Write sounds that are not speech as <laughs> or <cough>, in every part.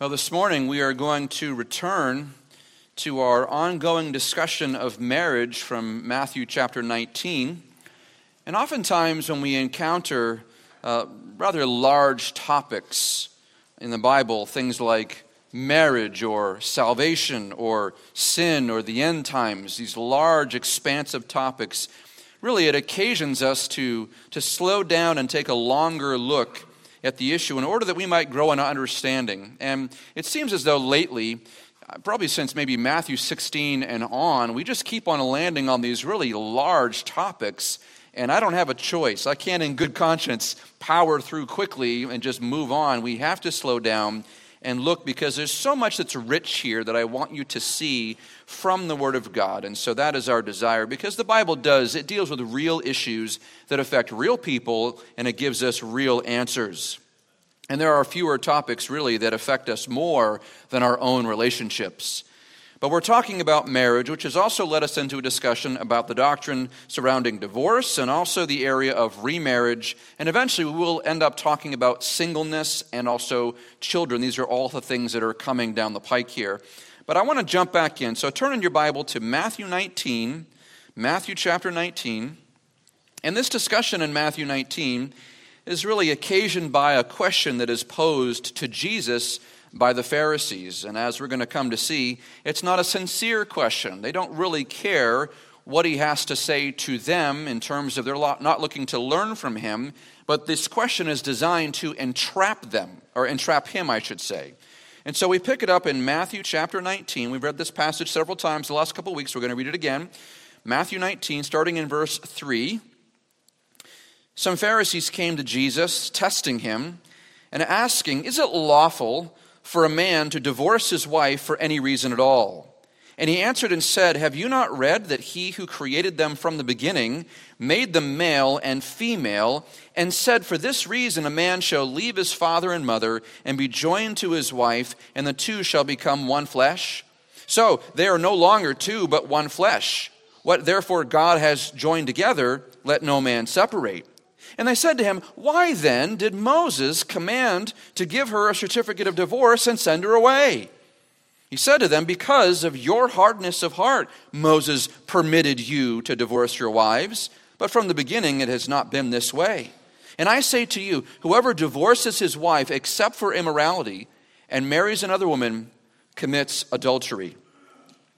Well, this morning we are going to return to our ongoing discussion of marriage from Matthew chapter 19. And oftentimes, when we encounter uh, rather large topics in the Bible, things like marriage or salvation or sin or the end times, these large, expansive topics, really it occasions us to, to slow down and take a longer look at the issue in order that we might grow in understanding. And it seems as though lately, probably since maybe Matthew 16 and on, we just keep on landing on these really large topics. And I don't have a choice. I can't, in good conscience, power through quickly and just move on. We have to slow down and look because there's so much that's rich here that I want you to see from the Word of God. And so that is our desire because the Bible does, it deals with real issues that affect real people and it gives us real answers. And there are fewer topics really that affect us more than our own relationships. But we're talking about marriage, which has also led us into a discussion about the doctrine surrounding divorce and also the area of remarriage. And eventually we will end up talking about singleness and also children. These are all the things that are coming down the pike here. But I want to jump back in. So turn in your Bible to Matthew 19, Matthew chapter 19. And this discussion in Matthew 19 is really occasioned by a question that is posed to Jesus by the Pharisees. And as we're going to come to see, it's not a sincere question. They don't really care what he has to say to them in terms of they're not looking to learn from him, but this question is designed to entrap them, or entrap him, I should say. And so we pick it up in Matthew chapter 19. We've read this passage several times the last couple of weeks. We're going to read it again. Matthew 19, starting in verse 3. Some Pharisees came to Jesus, testing him, and asking, Is it lawful for a man to divorce his wife for any reason at all. And he answered and said, Have you not read that he who created them from the beginning made them male and female, and said, For this reason a man shall leave his father and mother and be joined to his wife, and the two shall become one flesh? So they are no longer two, but one flesh. What therefore God has joined together, let no man separate. And they said to him, Why then did Moses command to give her a certificate of divorce and send her away? He said to them, Because of your hardness of heart, Moses permitted you to divorce your wives, but from the beginning it has not been this way. And I say to you, whoever divorces his wife except for immorality and marries another woman commits adultery.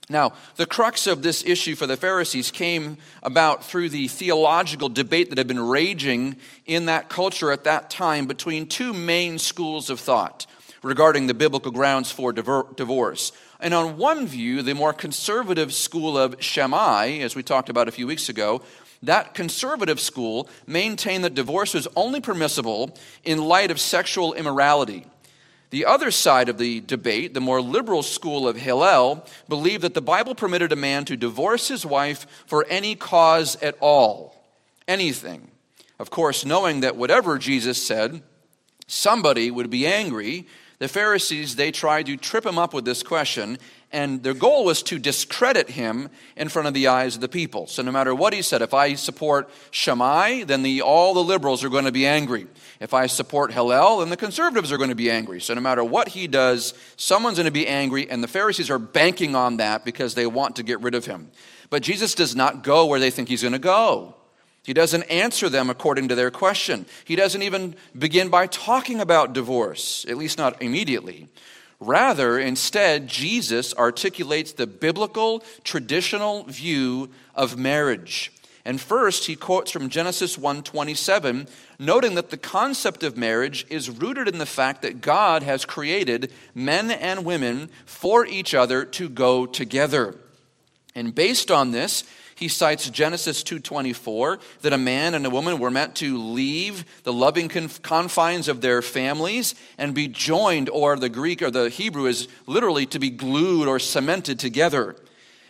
Now, the crux of this issue for the Pharisees came about through the theological debate that had been raging in that culture at that time between two main schools of thought regarding the biblical grounds for divorce. And on one view, the more conservative school of Shammai, as we talked about a few weeks ago, that conservative school maintained that divorce was only permissible in light of sexual immorality. The other side of the debate, the more liberal school of Hillel, believed that the Bible permitted a man to divorce his wife for any cause at all, anything. Of course, knowing that whatever Jesus said, somebody would be angry, the Pharisees, they tried to trip him up with this question, and their goal was to discredit him in front of the eyes of the people. So no matter what he said, if I support Shammai, then the, all the liberals are going to be angry. If I support Hillel, then the conservatives are going to be angry. So no matter what he does, someone's going to be angry, and the Pharisees are banking on that because they want to get rid of him. But Jesus does not go where they think he's going to go. He doesn't answer them according to their question. He doesn't even begin by talking about divorce, at least not immediately. Rather, instead, Jesus articulates the biblical, traditional view of marriage. And first, he quotes from Genesis 1:27, noting that the concept of marriage is rooted in the fact that God has created men and women for each other to go together. And based on this, he cites Genesis 2:24 that a man and a woman were meant to leave the loving confines of their families and be joined or the Greek or the Hebrew is literally to be glued or cemented together.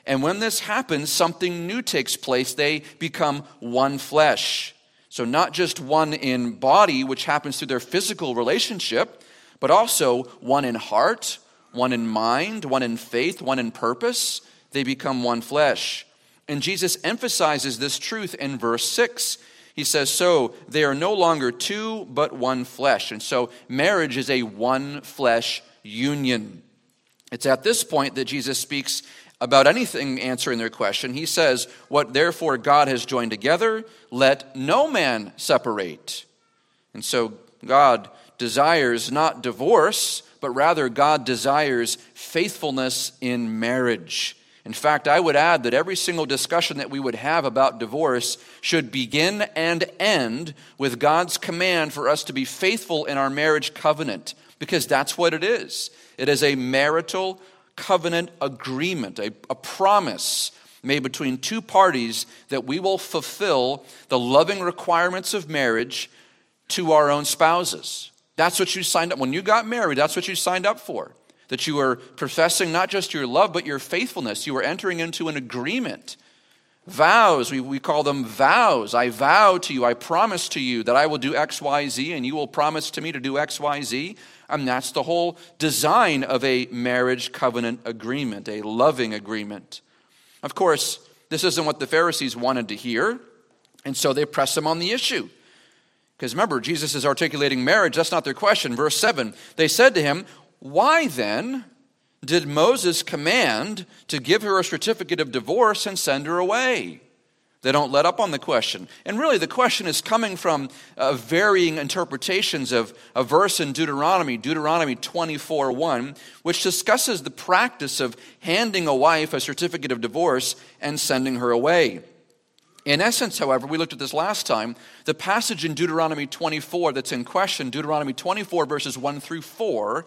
And when this happens, something new takes place. They become one flesh. So, not just one in body, which happens through their physical relationship, but also one in heart, one in mind, one in faith, one in purpose. They become one flesh. And Jesus emphasizes this truth in verse 6. He says, So they are no longer two, but one flesh. And so marriage is a one flesh union. It's at this point that Jesus speaks about anything answering their question. He says, What therefore God has joined together, let no man separate. And so God desires not divorce, but rather God desires faithfulness in marriage. In fact, I would add that every single discussion that we would have about divorce should begin and end with God's command for us to be faithful in our marriage covenant, because that's what it is. It is a marital covenant agreement, a, a promise made between two parties that we will fulfill the loving requirements of marriage to our own spouses. That's what you signed up. When you got married, that's what you signed up for that you are professing not just your love, but your faithfulness. You are entering into an agreement. Vows, we, we call them vows. I vow to you, I promise to you that I will do X, Y, Z, and you will promise to me to do X, Y, Z. And that's the whole design of a marriage covenant agreement, a loving agreement. Of course, this isn't what the Pharisees wanted to hear, and so they press him on the issue. Because remember, Jesus is articulating marriage, that's not their question. Verse 7 They said to him, why then did Moses command to give her a certificate of divorce and send her away? They don't let up on the question. And really, the question is coming from uh, varying interpretations of a verse in Deuteronomy, Deuteronomy 24 1, which discusses the practice of handing a wife a certificate of divorce and sending her away. In essence, however, we looked at this last time, the passage in Deuteronomy 24 that's in question, Deuteronomy 24, verses 1 through 4,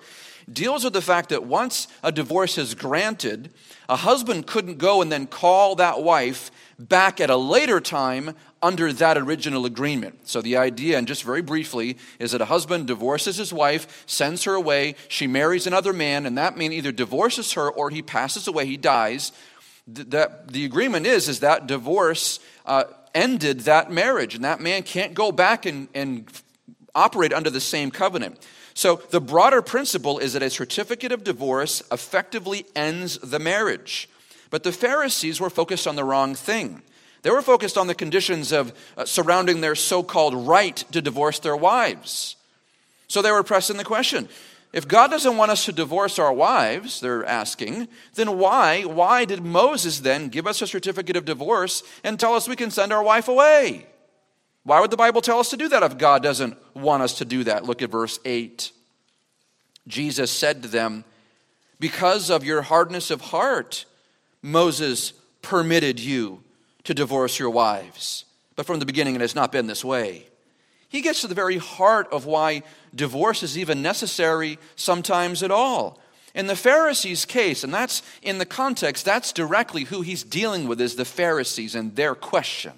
deals with the fact that once a divorce is granted, a husband couldn't go and then call that wife back at a later time under that original agreement. So the idea, and just very briefly, is that a husband divorces his wife, sends her away, she marries another man, and that man either divorces her or he passes away, he dies. The, the agreement is, is that divorce uh, ended that marriage, and that man can't go back and, and operate under the same covenant. So, the broader principle is that a certificate of divorce effectively ends the marriage. But the Pharisees were focused on the wrong thing. They were focused on the conditions of uh, surrounding their so called right to divorce their wives. So, they were pressing the question if God doesn't want us to divorce our wives, they're asking, then why, why did Moses then give us a certificate of divorce and tell us we can send our wife away? Why would the Bible tell us to do that if God doesn't want us to do that? Look at verse 8. Jesus said to them, Because of your hardness of heart, Moses permitted you to divorce your wives. But from the beginning, it has not been this way. He gets to the very heart of why divorce is even necessary sometimes at all. In the Pharisees' case, and that's in the context, that's directly who he's dealing with is the Pharisees and their question.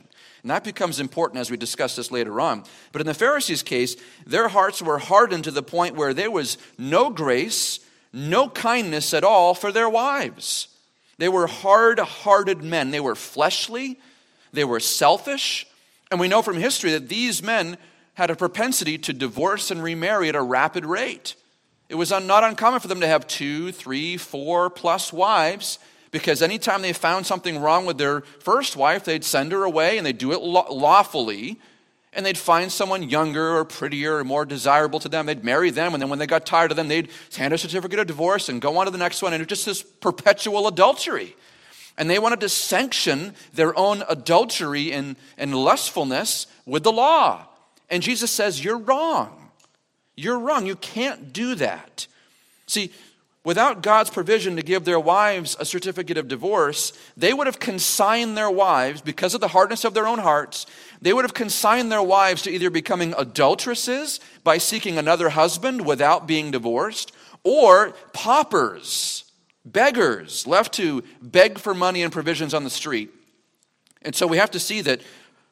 And that becomes important as we discuss this later on. But in the Pharisees' case, their hearts were hardened to the point where there was no grace, no kindness at all for their wives. They were hard hearted men. They were fleshly, they were selfish. And we know from history that these men had a propensity to divorce and remarry at a rapid rate. It was not uncommon for them to have two, three, four plus wives because anytime they found something wrong with their first wife, they'd send her away and they'd do it lawfully. And they'd find someone younger or prettier or more desirable to them. They'd marry them. And then when they got tired of them, they'd hand a certificate of divorce and go on to the next one. And it was just this perpetual adultery. And they wanted to sanction their own adultery and, and lustfulness with the law. And Jesus says, You're wrong. You're wrong. You can't do that. See, Without God's provision to give their wives a certificate of divorce, they would have consigned their wives, because of the hardness of their own hearts, they would have consigned their wives to either becoming adulteresses by seeking another husband without being divorced, or paupers, beggars, left to beg for money and provisions on the street. And so we have to see that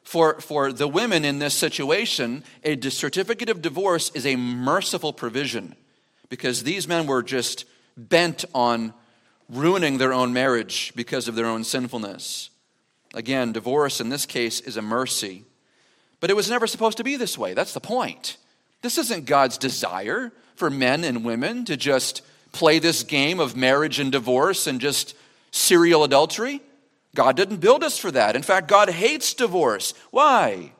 for, for the women in this situation, a certificate of divorce is a merciful provision because these men were just bent on ruining their own marriage because of their own sinfulness. Again, divorce in this case is a mercy. But it was never supposed to be this way. That's the point. This isn't God's desire for men and women to just play this game of marriage and divorce and just serial adultery. God didn't build us for that. In fact, God hates divorce. Why?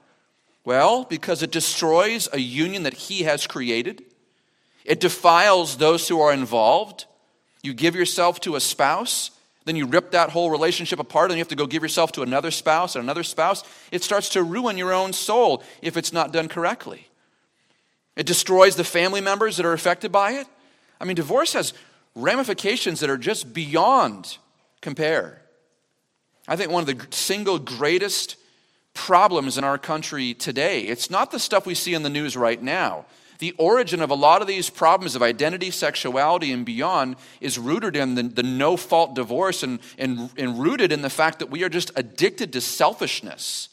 Well, because it destroys a union that He has created, it defiles those who are involved. You give yourself to a spouse, then you rip that whole relationship apart, and you have to go give yourself to another spouse and another spouse. It starts to ruin your own soul if it's not done correctly. It destroys the family members that are affected by it. I mean, divorce has ramifications that are just beyond compare. I think one of the single greatest problems in our country today, it's not the stuff we see in the news right now. The origin of a lot of these problems of identity, sexuality, and beyond is rooted in the, the no fault divorce and, and, and rooted in the fact that we are just addicted to selfishness.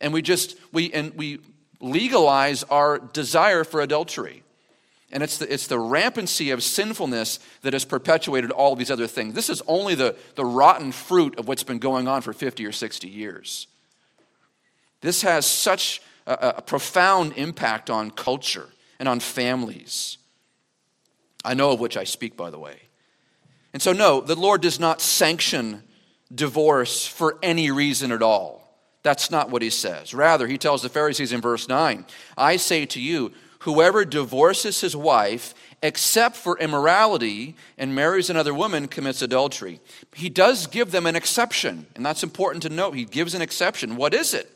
And we just, we, and we legalize our desire for adultery. And it's the, it's the rampancy of sinfulness that has perpetuated all these other things. This is only the, the rotten fruit of what's been going on for 50 or 60 years. This has such a, a profound impact on culture and on families. I know of which I speak, by the way. And so, no, the Lord does not sanction divorce for any reason at all. That's not what he says. Rather, he tells the Pharisees in verse 9 I say to you, whoever divorces his wife except for immorality and marries another woman commits adultery. He does give them an exception, and that's important to note. He gives an exception. What is it?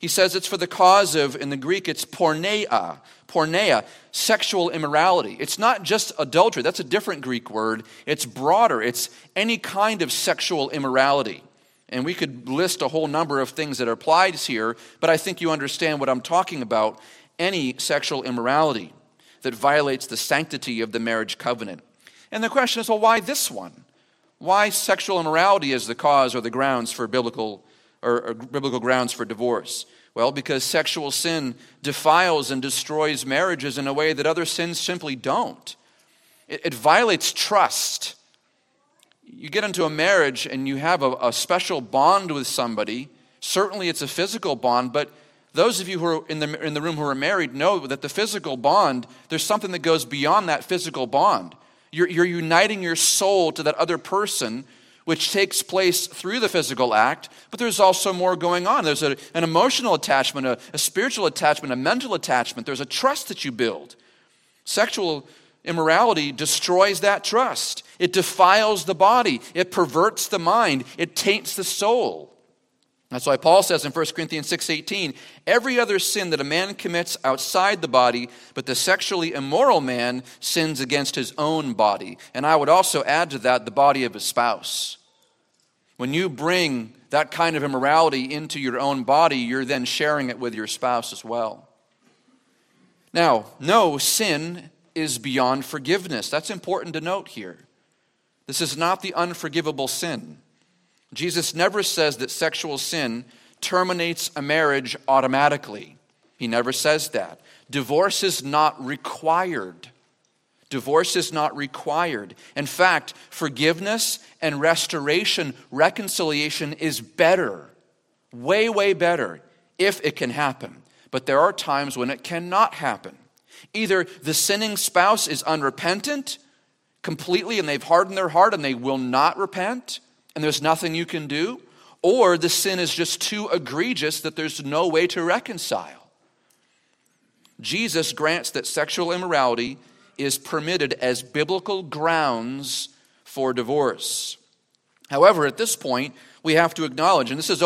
He says it's for the cause of, in the Greek, it's porneia, porneia, sexual immorality. It's not just adultery, that's a different Greek word. It's broader, it's any kind of sexual immorality. And we could list a whole number of things that applies here, but I think you understand what I'm talking about. Any sexual immorality that violates the sanctity of the marriage covenant. And the question is well, why this one? Why sexual immorality is the cause or the grounds for biblical or, or biblical grounds for divorce? Well, because sexual sin defiles and destroys marriages in a way that other sins simply don't. It, it violates trust. You get into a marriage and you have a, a special bond with somebody. Certainly, it's a physical bond, but those of you who are in the, in the room who are married know that the physical bond, there's something that goes beyond that physical bond. You're, you're uniting your soul to that other person which takes place through the physical act, but there's also more going on. There's a, an emotional attachment, a, a spiritual attachment, a mental attachment. There's a trust that you build. Sexual immorality destroys that trust, it defiles the body, it perverts the mind, it taints the soul. That's why Paul says in 1 Corinthians 6:18, every other sin that a man commits outside the body, but the sexually immoral man sins against his own body. And I would also add to that the body of his spouse. When you bring that kind of immorality into your own body, you're then sharing it with your spouse as well. Now, no sin is beyond forgiveness. That's important to note here. This is not the unforgivable sin. Jesus never says that sexual sin terminates a marriage automatically. He never says that. Divorce is not required. Divorce is not required. In fact, forgiveness and restoration, reconciliation is better, way, way better, if it can happen. But there are times when it cannot happen. Either the sinning spouse is unrepentant completely and they've hardened their heart and they will not repent, and there's nothing you can do, or the sin is just too egregious that there's no way to reconcile. Jesus grants that sexual immorality is permitted as biblical grounds for divorce. However, at this point, we have to acknowledge, and this is,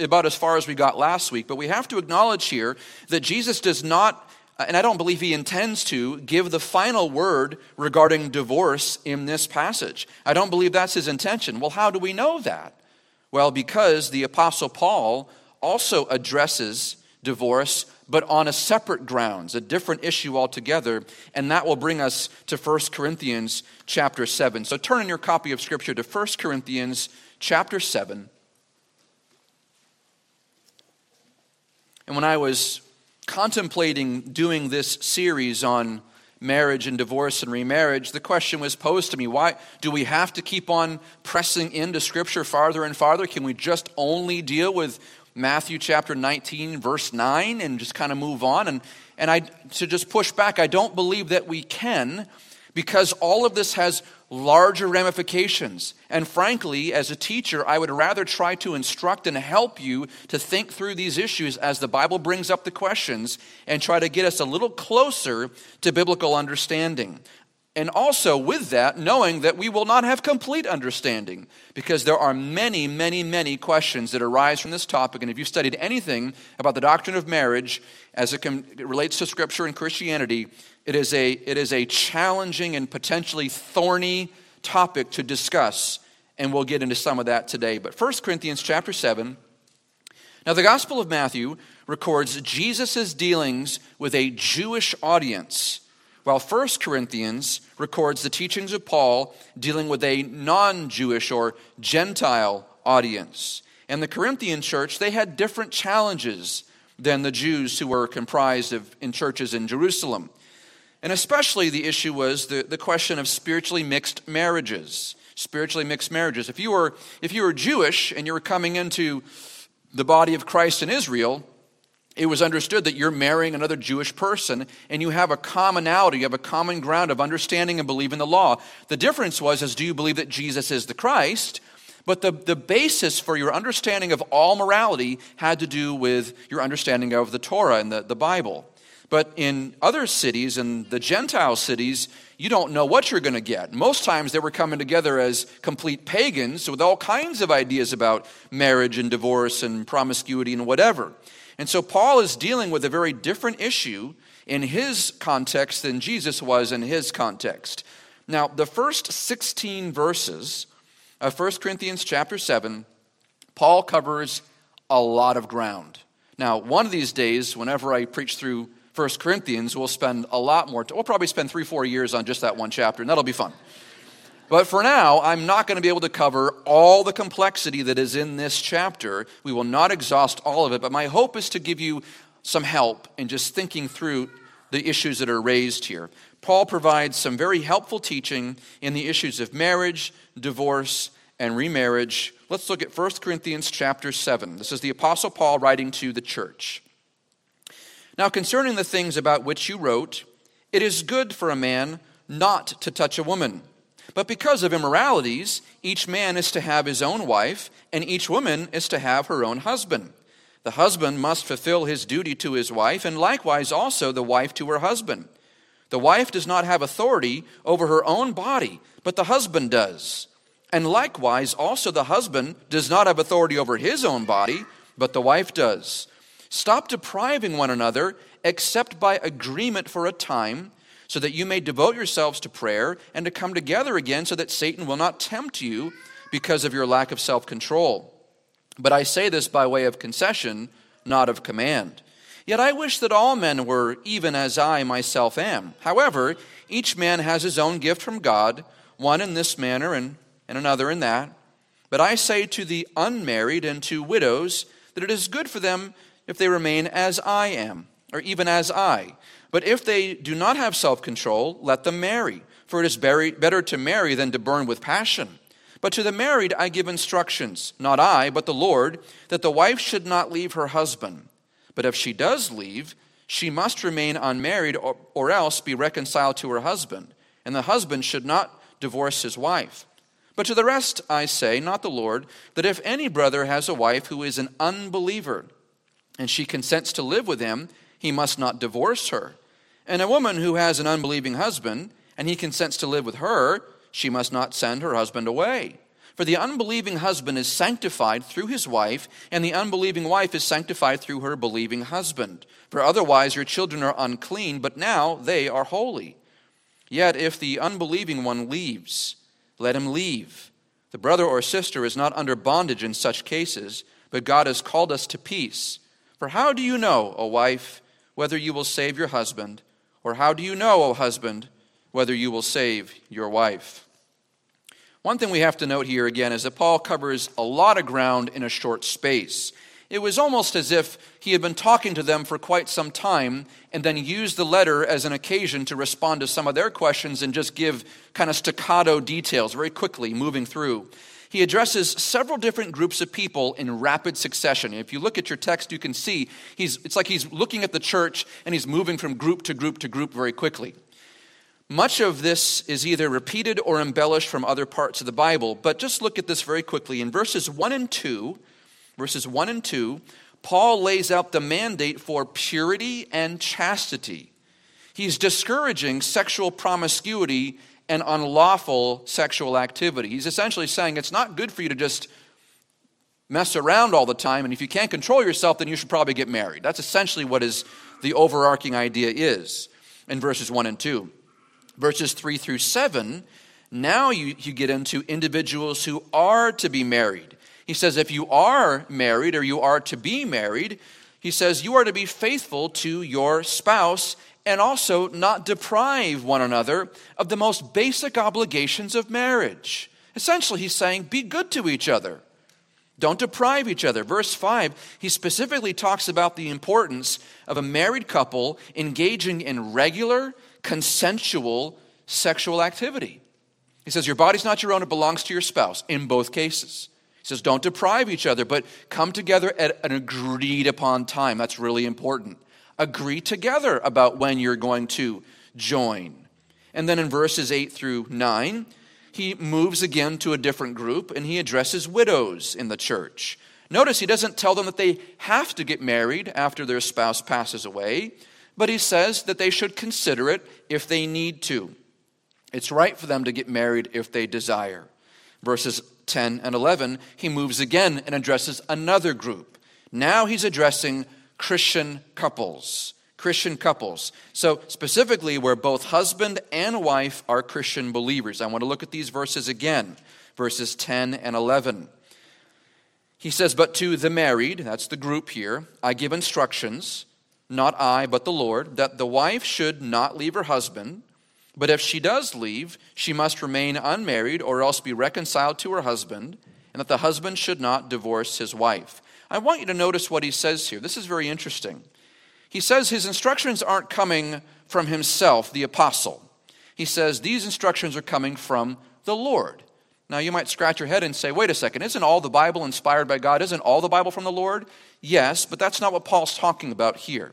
about as far as we got last week, but we have to acknowledge here that Jesus does not, and I don't believe he intends to, give the final word regarding divorce in this passage. I don't believe that's his intention. Well, how do we know that? Well, because the Apostle Paul also addresses divorce but on a separate grounds, a different issue altogether, and that will bring us to 1 Corinthians chapter 7. So turn in your copy of scripture to 1 Corinthians chapter 7. And when I was contemplating doing this series on marriage and divorce and remarriage, the question was posed to me why do we have to keep on pressing into Scripture farther and farther? Can we just only deal with Matthew chapter 19, verse 9, and just kind of move on. And, and I, to just push back, I don't believe that we can because all of this has larger ramifications. And frankly, as a teacher, I would rather try to instruct and help you to think through these issues as the Bible brings up the questions and try to get us a little closer to biblical understanding. And also, with that, knowing that we will not have complete understanding because there are many, many, many questions that arise from this topic. And if you've studied anything about the doctrine of marriage as it, can, it relates to Scripture and Christianity, it is, a, it is a challenging and potentially thorny topic to discuss. And we'll get into some of that today. But 1 Corinthians chapter 7. Now, the Gospel of Matthew records Jesus' dealings with a Jewish audience while 1 Corinthians records the teachings of Paul dealing with a non Jewish or Gentile audience. And the Corinthian church, they had different challenges than the Jews who were comprised of in churches in Jerusalem. And especially the issue was the, the question of spiritually mixed marriages. Spiritually mixed marriages. If you were if you were Jewish and you were coming into the body of Christ in Israel, it was understood that you're marrying another Jewish person and you have a commonality, you have a common ground of understanding and believing the law. The difference was is do you believe that Jesus is the Christ? But the, the basis for your understanding of all morality had to do with your understanding of the Torah and the, the Bible. But in other cities, in the Gentile cities, you don't know what you're going to get. Most times they were coming together as complete pagans with all kinds of ideas about marriage and divorce and promiscuity and whatever. And so Paul is dealing with a very different issue in his context than Jesus was in his context. Now, the first 16 verses of 1 Corinthians chapter 7, Paul covers a lot of ground. Now, one of these days, whenever I preach through 1 Corinthians, we'll spend a lot more, we'll probably spend three, four years on just that one chapter, and that'll be fun. But for now, I'm not going to be able to cover all the complexity that is in this chapter. We will not exhaust all of it, but my hope is to give you some help in just thinking through the issues that are raised here. Paul provides some very helpful teaching in the issues of marriage, divorce, and remarriage. Let's look at 1 Corinthians chapter 7. This is the Apostle Paul writing to the church. Now, concerning the things about which you wrote, it is good for a man not to touch a woman but because of immoralities, each man is to have his own wife, and each woman is to have her own husband. The husband must fulfill his duty to his wife, and likewise also the wife to her husband. The wife does not have authority over her own body, but the husband does. And likewise also the husband does not have authority over his own body, but the wife does. Stop depriving one another, except by agreement for a time so that you may devote yourselves to prayer and to come together again so that Satan will not tempt you because of your lack of self control. But I say this by way of concession, not of command. Yet I wish that all men were even as I myself am. However, each man has his own gift from God, one in this manner and, and another in that. But I say to the unmarried and to widows that it is good for them if they remain as I am, or even as I. But if they do not have self control, let them marry, for it is better to marry than to burn with passion. But to the married I give instructions, not I, but the Lord, that the wife should not leave her husband. But if she does leave, she must remain unmarried or, or else be reconciled to her husband, and the husband should not divorce his wife. But to the rest I say, not the Lord, that if any brother has a wife who is an unbeliever, and she consents to live with him, he must not divorce her. And a woman who has an unbelieving husband, and he consents to live with her, she must not send her husband away. For the unbelieving husband is sanctified through his wife, and the unbelieving wife is sanctified through her believing husband. For otherwise your children are unclean, but now they are holy. Yet if the unbelieving one leaves, let him leave. The brother or sister is not under bondage in such cases, but God has called us to peace. For how do you know, O wife, whether you will save your husband? Or how do you know, O husband, whether you will save your wife? One thing we have to note here again is that Paul covers a lot of ground in a short space. It was almost as if he had been talking to them for quite some time and then used the letter as an occasion to respond to some of their questions and just give kind of staccato details very quickly, moving through he addresses several different groups of people in rapid succession. If you look at your text, you can see he's, it's like he's looking at the church and he's moving from group to group to group very quickly. Much of this is either repeated or embellished from other parts of the Bible, but just look at this very quickly. In verses 1 and 2, verses 1 and 2, Paul lays out the mandate for purity and chastity. He's discouraging sexual promiscuity and unlawful sexual activity. He's essentially saying it's not good for you to just mess around all the time, and if you can't control yourself, then you should probably get married. That's essentially what is the overarching idea is in verses 1 and 2. Verses 3 through 7, now you, you get into individuals who are to be married. He says, if you are married or you are to be married, he says, you are to be faithful to your spouse and also not deprive one another of the most basic obligations of marriage. Essentially, he's saying, be good to each other. Don't deprive each other. Verse 5, he specifically talks about the importance of a married couple engaging in regular, consensual sexual activity. He says, Your body's not your own, it belongs to your spouse in both cases. He says, Don't deprive each other, but come together at an agreed upon time. That's really important. Agree together about when you're going to join. And then in verses 8 through 9, he moves again to a different group and he addresses widows in the church. Notice he doesn't tell them that they have to get married after their spouse passes away, but he says that they should consider it if they need to. It's right for them to get married if they desire. Verses 10 and 11, he moves again and addresses another group. Now he's addressing Christian couples. Christian couples. So, specifically, where both husband and wife are Christian believers. I want to look at these verses again, verses 10 and 11. He says, But to the married, that's the group here, I give instructions, not I, but the Lord, that the wife should not leave her husband. But if she does leave, she must remain unmarried or else be reconciled to her husband, and that the husband should not divorce his wife. I want you to notice what he says here. This is very interesting. He says his instructions aren't coming from himself, the apostle. He says these instructions are coming from the Lord. Now, you might scratch your head and say, wait a second, isn't all the Bible inspired by God? Isn't all the Bible from the Lord? Yes, but that's not what Paul's talking about here.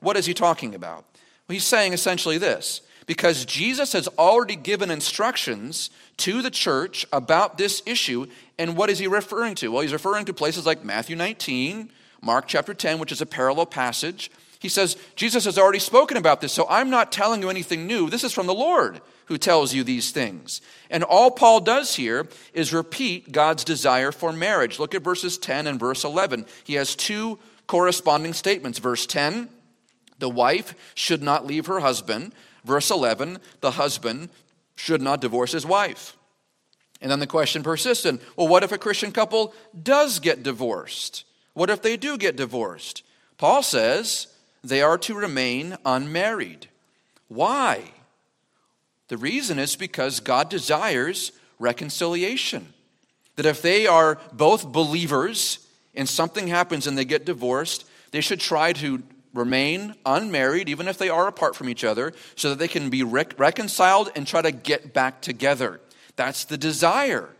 What is he talking about? Well, he's saying essentially this because Jesus has already given instructions to the church about this issue. And what is he referring to? Well, he's referring to places like Matthew 19, Mark chapter 10, which is a parallel passage, he says, Jesus has already spoken about this, so I'm not telling you anything new. This is from the Lord who tells you these things. And all Paul does here is repeat God's desire for marriage. Look at verses 10 and verse 11. He has two corresponding statements. Verse 10, the wife should not leave her husband. Verse 11, the husband should not divorce his wife. And then the question persisted well, what if a Christian couple does get divorced? What if they do get divorced? Paul says, they are to remain unmarried. Why? The reason is because God desires reconciliation. That if they are both believers and something happens and they get divorced, they should try to remain unmarried, even if they are apart from each other, so that they can be rec- reconciled and try to get back together. That's the desire.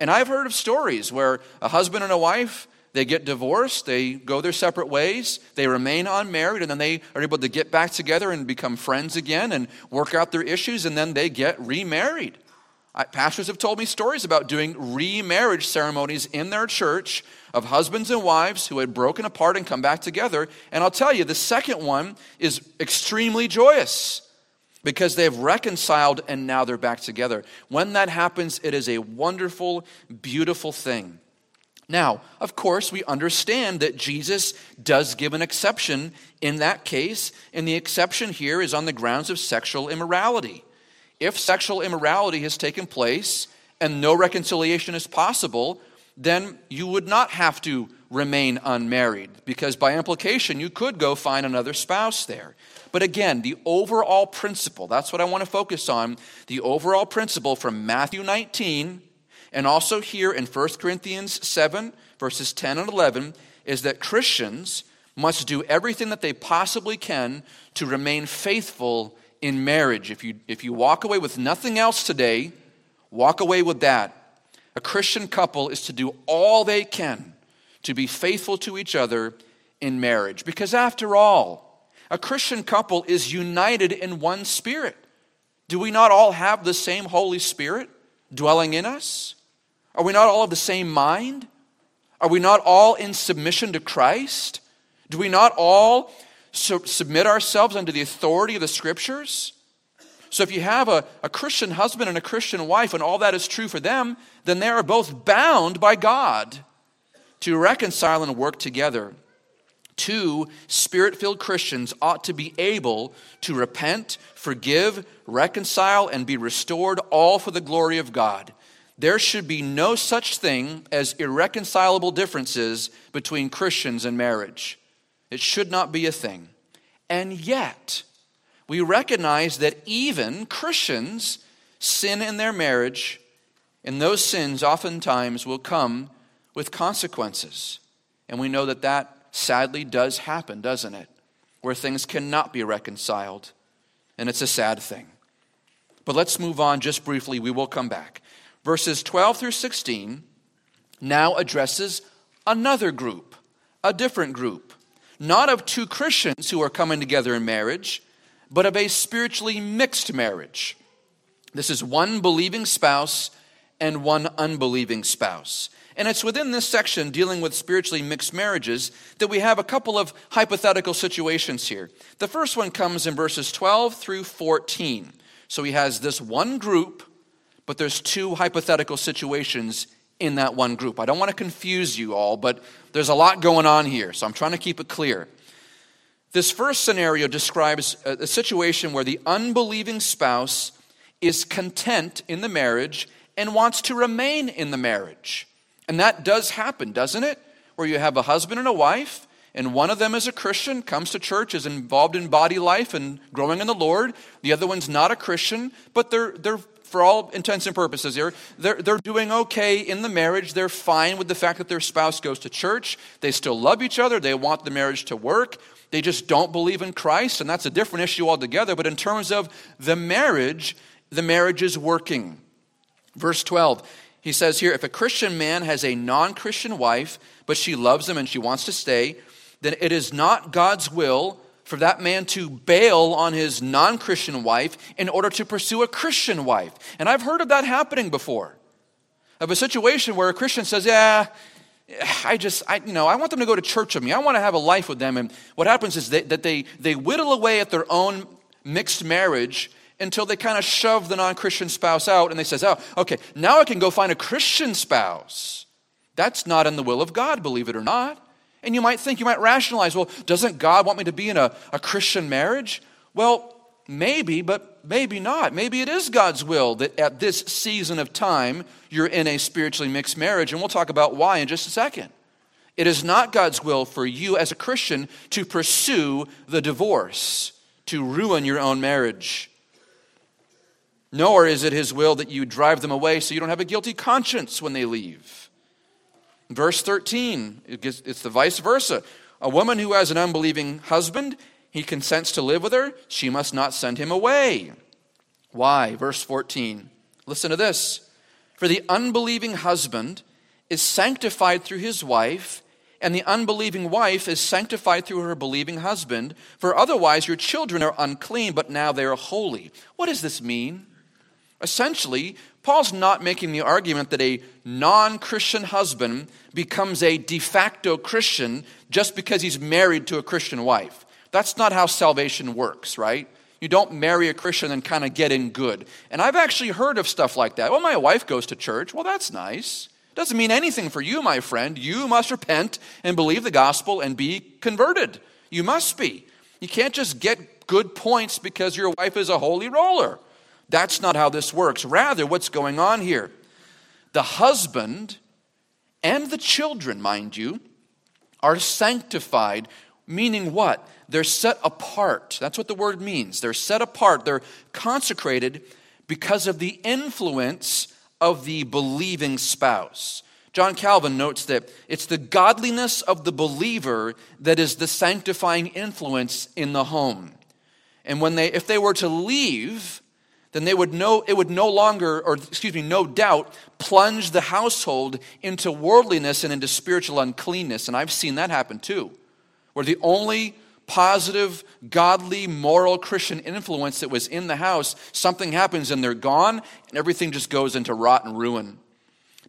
And I've heard of stories where a husband and a wife they get divorced, they go their separate ways, they remain unmarried, and then they are able to get back together and become friends again and work out their issues, and then they get remarried. I, pastors have told me stories about doing remarriage ceremonies in their church of husbands and wives who had broken apart and come back together. And I'll tell you, the second one is extremely joyous because they've reconciled and now they're back together. When that happens, it is a wonderful, beautiful thing. Now, of course, we understand that Jesus does give an exception in that case, and the exception here is on the grounds of sexual immorality. If sexual immorality has taken place and no reconciliation is possible, then you would not have to remain unmarried, because by implication, you could go find another spouse there. But again, the overall principle, that's what I want to focus on. The overall principle from Matthew 19 and also here in 1 Corinthians 7, verses 10 and 11, is that Christians must do everything that they possibly can to remain faithful in marriage. If you, if you walk away with nothing else today, walk away with that. A Christian couple is to do all they can to be faithful to each other in marriage. Because after all, a Christian couple is united in one spirit. Do we not all have the same Holy Spirit dwelling in us? Are we not all of the same mind? Are we not all in submission to Christ? Do we not all su- submit ourselves under the authority of the Scriptures? So, if you have a, a Christian husband and a Christian wife, and all that is true for them, then they are both bound by God to reconcile and work together. Two spirit filled Christians ought to be able to repent, forgive, reconcile, and be restored, all for the glory of God. There should be no such thing as irreconcilable differences between Christians and marriage. It should not be a thing. And yet, we recognize that even Christians sin in their marriage, and those sins oftentimes will come with consequences. And we know that that sadly does happen, doesn't it? Where things cannot be reconciled. And it's a sad thing. But let's move on just briefly. We will come back. Verses 12 through 16 now addresses another group, a different group, not of two Christians who are coming together in marriage, but of a spiritually mixed marriage. This is one believing spouse and one unbelieving spouse. And it's within this section dealing with spiritually mixed marriages that we have a couple of hypothetical situations here. The first one comes in verses 12 through 14. So he has this one group, but there's two hypothetical situations in that one group. I don't want to confuse you all, but there's a lot going on here, so I'm trying to keep it clear. This first scenario describes a, situation where the unbelieving spouse is content in the marriage and wants to remain in the marriage. And that does happen, doesn't it? Where you have a husband and a wife, and one of them is a Christian, comes to church, is involved in body life and growing in the Lord. The other one's not a Christian, but they're, they're for all intents and purposes here, they're, they're doing okay in the marriage. They're fine with the fact that their spouse goes to church. They still love each other. They want the marriage to work. They just don't believe in Christ, and that's a different issue altogether. But in terms of the marriage, the marriage is working. Verse 12 he says here if a Christian man has a non Christian wife, but she loves him and she wants to stay, then it is not God's will for that man to bail on his non Christian wife in order to pursue a Christian wife. And I've heard of that happening before. Of a situation where a Christian says, Yeah, I just, I, you know, I want them to go to church with me. I want to have a life with them. And what happens is they, that they, they whittle away at their own mixed marriage until they kind of shove the non Christian spouse out and they says, oh, okay, now I can go find a Christian spouse. That's not in the will of God, believe it or not. And you might think, you might rationalize, well, doesn't God want me to be in a, a Christian marriage? Well, maybe, but maybe not. Maybe it is God's will that at this season of time you're in a spiritually mixed marriage, and we'll talk about why in just a second. It is not God's will for you as a Christian to pursue the divorce, to ruin your own marriage. Nor is it his will that you drive them away so you don't have a guilty conscience when they leave. Verse 13, it's the vice versa. A woman who has an unbelieving husband, he consents to live with her, she must not send him away. Why? Verse 14. Listen to this. For the unbelieving husband is sanctified through his wife, and the unbelieving wife is sanctified through her believing husband. For otherwise your children are unclean, but now they are holy. What does this mean? Essentially, Paul's not making the argument that a non Christian husband becomes a de facto Christian just because he's married to a Christian wife. That's not how salvation works, right? You don't marry a Christian and kind of get in good. And I've actually heard of stuff like that. Well, my wife goes to church. Well, that's nice. Doesn't mean anything for you, my friend. You must repent and believe the gospel and be converted. You must be. You can't just get good points because your wife is a holy roller. That's not how this works. Rather, what's going on here? The husband and the children, mind you, are sanctified, meaning what? They're set apart. That's what the word means. They're set apart, they're consecrated because of the influence of the believing spouse. John Calvin notes that it's the godliness of the believer that is the sanctifying influence in the home. And when they if they were to leave then they would know it would no longer, or excuse me, no doubt, plunge the household into worldliness and into spiritual uncleanness. And I've seen that happen too, where the only positive, godly, moral Christian influence that was in the house, something happens and they're gone, and everything just goes into rot and ruin.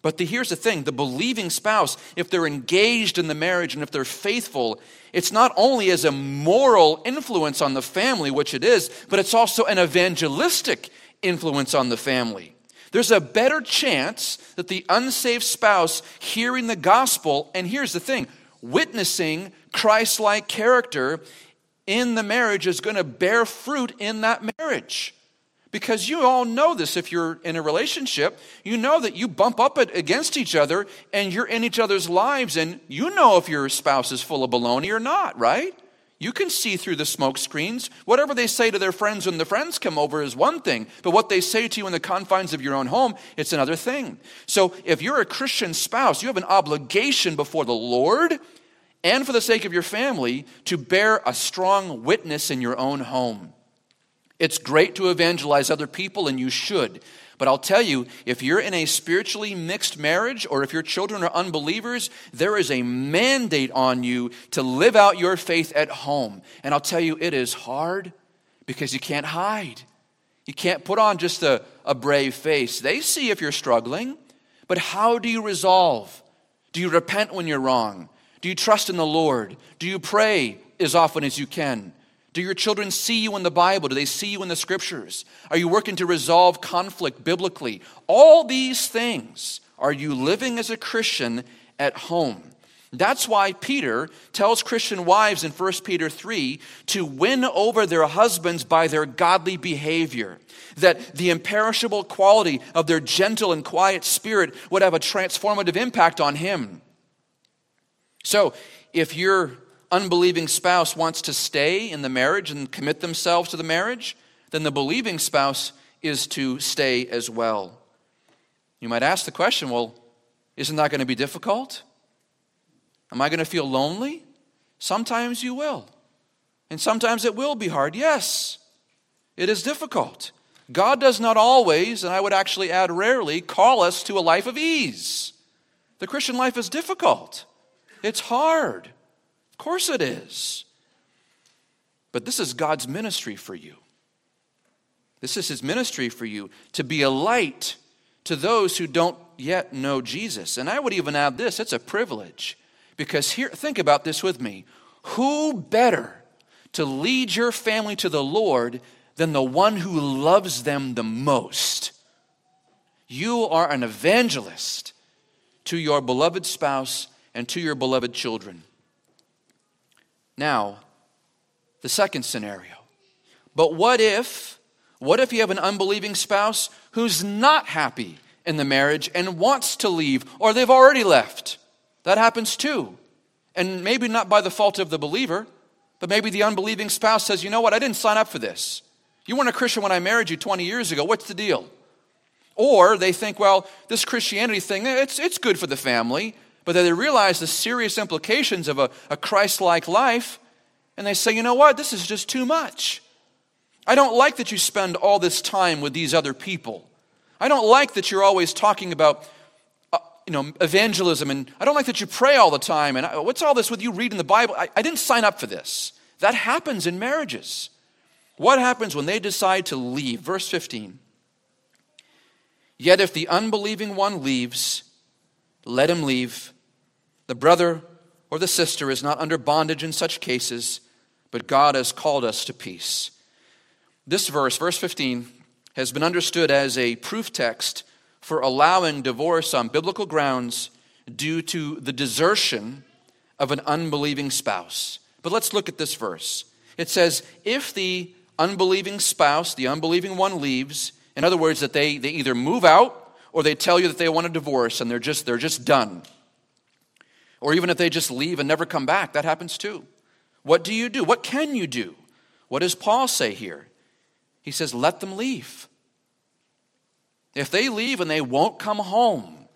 But the, here's the thing the believing spouse, if they're engaged in the marriage and if they're faithful, it's not only as a moral influence on the family, which it is, but it's also an evangelistic influence on the family. There's a better chance that the unsaved spouse hearing the gospel, and here's the thing witnessing Christ like character in the marriage is going to bear fruit in that marriage. Because you all know this if you're in a relationship. You know that you bump up against each other and you're in each other's lives, and you know if your spouse is full of baloney or not, right? You can see through the smoke screens. Whatever they say to their friends when the friends come over is one thing, but what they say to you in the confines of your own home, it's another thing. So if you're a Christian spouse, you have an obligation before the Lord and for the sake of your family to bear a strong witness in your own home. It's great to evangelize other people, and you should. But I'll tell you, if you're in a spiritually mixed marriage or if your children are unbelievers, there is a mandate on you to live out your faith at home. And I'll tell you, it is hard because you can't hide. You can't put on just a, a brave face. They see if you're struggling, but how do you resolve? Do you repent when you're wrong? Do you trust in the Lord? Do you pray as often as you can? Do your children see you in the Bible? Do they see you in the scriptures? Are you working to resolve conflict biblically? All these things are you living as a Christian at home? That's why Peter tells Christian wives in 1 Peter 3 to win over their husbands by their godly behavior. That the imperishable quality of their gentle and quiet spirit would have a transformative impact on him. So, if you're unbelieving spouse wants to stay in the marriage and commit themselves to the marriage, then the believing spouse is to stay as well. You might ask the question well, isn't that going to be difficult? Am I going to feel lonely? Sometimes you will. And sometimes it will be hard. Yes, it is difficult. God does not always, and I would actually add rarely, call us to a life of ease. The Christian life is difficult, it's hard. Of course it is. But this is God's ministry for you. This is His ministry for you to be a light to those who don't yet know Jesus. And I would even add this it's a privilege. Because here, think about this with me. Who better to lead your family to the Lord than the one who loves them the most? You are an evangelist to your beloved spouse and to your beloved children. Now, the second scenario. But what if, what if you have an unbelieving spouse who's not happy in the marriage and wants to leave, or they've already left? That happens too. And maybe not by the fault of the believer, but maybe the unbelieving spouse says, you know what, I didn't sign up for this. You weren't a Christian when I married you 20 years ago. What's the deal? Or they think, well, this Christianity thing, it's, it's good for the family, but that they realize the serious implications of a, a Christ like life, and they say, you know what, this is just too much. I don't like that you spend all this time with these other people. I don't like that you're always talking about uh, you know, evangelism, and I don't like that you pray all the time. And I, what's all this with you reading the Bible? I, I didn't sign up for this. That happens in marriages. What happens when they decide to leave? Verse 15. Yet if the unbelieving one leaves, let him leave. The brother or the sister is not under bondage in such cases, but God has called us to peace. This verse, verse 15, has been understood as a proof text for allowing divorce on biblical grounds due to the desertion of an unbelieving spouse. But let's look at this verse. It says, if the unbelieving spouse, the unbelieving one leaves, in other words, that they, they either move out or they tell you that they want a divorce and they're just, they're just done. Or even if they just leave and never come back, that happens too. What do you do? What can you do? What does Paul say here? He says, let them leave. If they leave and they won't come home,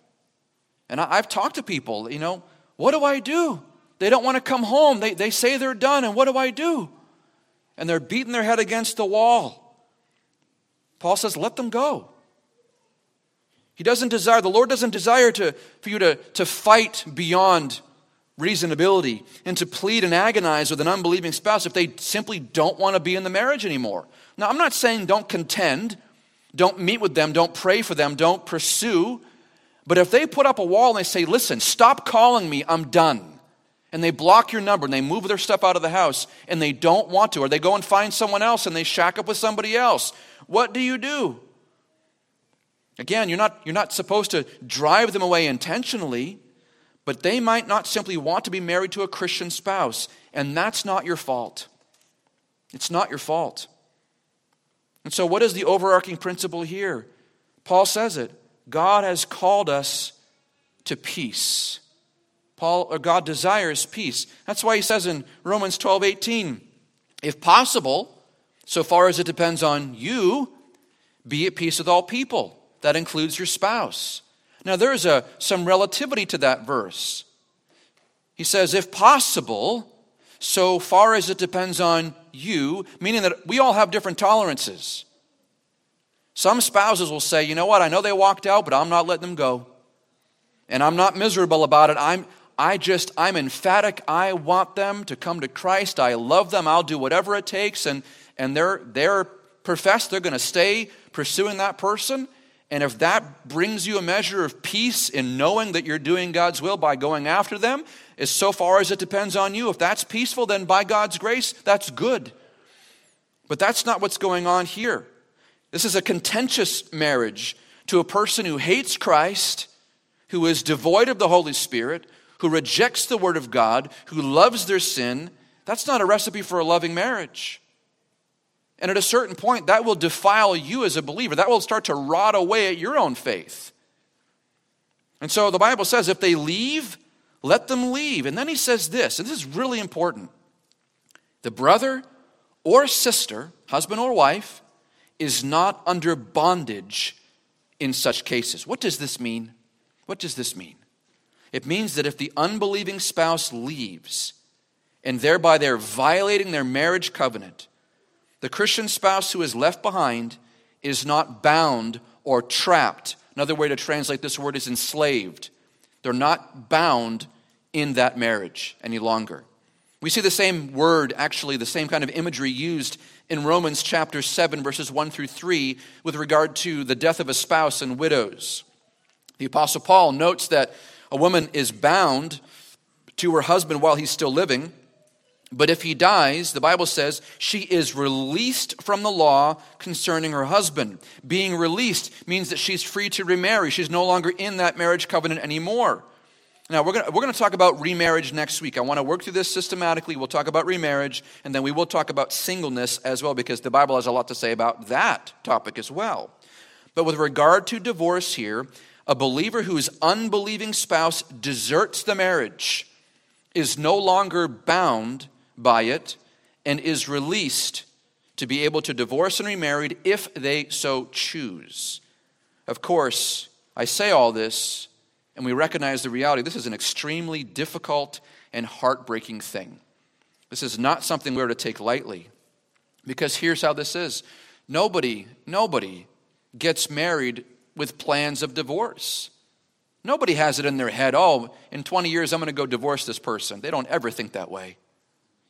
and I, have talked to people, you know, what do I do? They don't want to come home. They, they say they're done, and what do I do? And they're beating their head against the wall. Paul says, let them go. He doesn't desire, the Lord doesn't desire to, for you to, to fight beyond reasonability and to plead and agonize with an unbelieving spouse if they simply don't want to be in the marriage anymore. Now, I'm not saying don't contend, don't meet with them, don't pray for them, don't pursue. But if they put up a wall and they say, listen, stop calling me, I'm done and they block your number and they move their stuff out of the house and they don't want to, or they go and find someone else and they shack up with somebody else, what do you do? Again, you're not, you're not supposed to drive them away intentionally, but they might not simply want to be married to a Christian spouse, and that's not your fault. It's not your fault. And so, what is the overarching principle here? Paul says it God has called us to peace. Paul or God desires peace. That's why he says in Romans 12, 18, if possible, so far as it depends on you, be at peace with all people. That includes your spouse. Now there's a, some relativity to that verse. He says, if possible, so far as it depends on you, meaning that we all have different tolerances. Some spouses will say, you know what, I know they walked out, but I'm not letting them go. And I'm not miserable about it. I'm, I just, I'm emphatic. I want them to come to Christ. I love them. I'll do whatever it takes. And, and they're, they're professed they're going to stay pursuing that person. And if that brings you a measure of peace in knowing that you're doing God's will by going after them, as so far as it depends on you, if that's peaceful, then by God's grace, that's good. But that's not what's going on here. This is a contentious marriage to a person who hates Christ, who is devoid of the Holy Spirit, who rejects the Word of God, who loves their sin, that's not a recipe for a loving marriage. And at a certain point, that will defile you as a believer. That will start to rot away at your own faith. And so the Bible says if they leave, let them leave. And then he says this, and this is really important the brother or sister, husband or wife, is not under bondage in such cases. What does this mean? What does this mean? It means that if the unbelieving spouse leaves, and thereby they're violating their marriage covenant, the Christian spouse who is left behind is not bound or trapped. Another way to translate this word is enslaved. They're not bound in that marriage any longer. We see the same word, actually, the same kind of imagery used in Romans chapter 7, verses 1 through 3, with regard to the death of a spouse and widows. The Apostle Paul notes that a woman is bound to her husband while he's still living. But if he dies, the Bible says she is released from the law concerning her husband. Being released means that she's free to remarry. She's no longer in that marriage covenant anymore. Now, we're going we're to talk about remarriage next week. I want to work through this systematically. We'll talk about remarriage, and then we will talk about singleness as well, because the Bible has a lot to say about that topic as well. But with regard to divorce here, a believer whose unbelieving spouse deserts the marriage is no longer bound by it and is released to be able to divorce and remarry if they so choose. Of course, I say all this and we recognize the reality this is an extremely difficult and heartbreaking thing. This is not something we're to take lightly. Because here's how this is nobody, nobody gets married with plans of divorce. Nobody has it in their head, oh, in 20 years I'm going to go divorce this person. They don't ever think that way.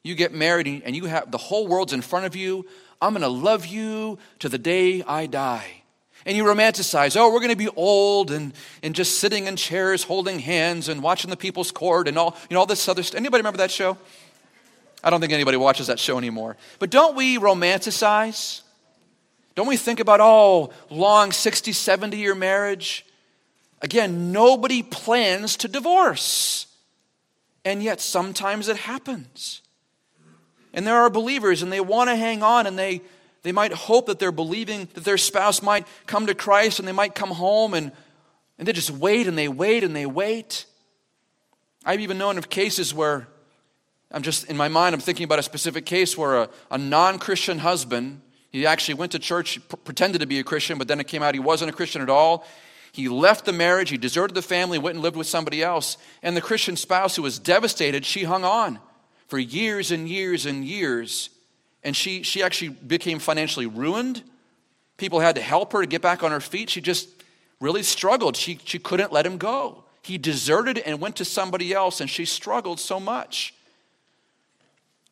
You get married and you have the whole world's in front of you. I'm going to love you to the day I die. And you romanticize, oh, we're going to be old and, and just sitting in chairs holding hands and watching the people's court and all, you know, all this other stuff. Anybody remember that show? I don't think anybody watches that show anymore. But don't we romanticize? Don't we think about, oh, long 60, 70 year marriage? Again, nobody plans to divorce. And yet sometimes it happens. And there are believers and they want to hang on and they, they might hope that they're believing that their spouse might come to Christ and they might come home and, and they just wait and they wait and they wait. I've even known of cases where I'm just, in my mind, I'm thinking about a specific case where a, a non Christian husband he actually went to church, pretended to be a Christian, but then it came out he wasn't a Christian at all. He left the marriage, he deserted the family, went and lived with somebody else. And the Christian spouse who was devastated, she hung on for years and years and years. And she, she actually became financially ruined. People had to help her to get back on her feet. She just really struggled. She, she couldn't let him go. He deserted and went to somebody else, and she struggled so much.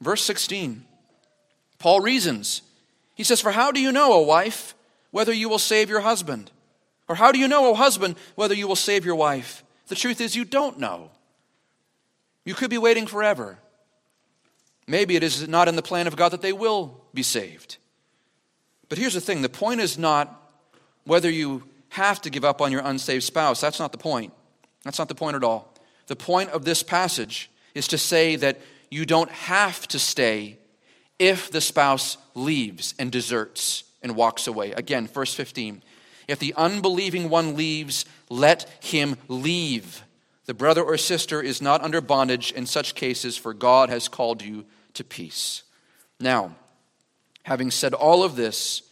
Verse 16, Paul reasons. He says, For how do you know, O wife, whether you will save your husband? Or how do you know, O husband, whether you will save your wife? The truth is, you don't know. You could be waiting forever. Maybe it is not in the plan of God that they will be saved. But here's the thing the point is not whether you have to give up on your unsaved spouse. That's not the point. That's not the point at all. The point of this passage is to say that you don't have to stay if the spouse leaves and deserts and walks away. Again, verse 15. If the unbelieving one leaves, let him leave. The brother or sister is not under bondage in such cases, for God has called you to peace. Now, having said all of this,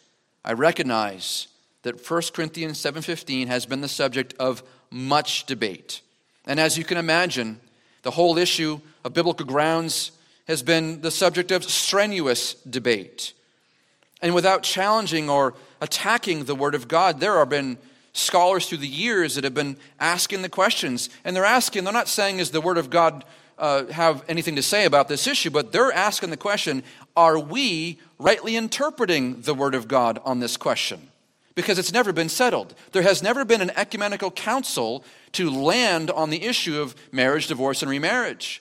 I recognize that 1 Corinthians 7:15 has been the subject of much debate. And as you can imagine, the whole issue of biblical grounds has been the subject of strenuous debate. And without challenging or attacking the Word of God, there have been scholars through the years that have been asking the questions. And they're asking, they're not saying, is the Word of God uh, have anything to say about this issue, but they're asking the question are we rightly interpreting the Word of God on this question? Because it's never been settled. There has never been an ecumenical council to land on the issue of marriage, divorce, and remarriage.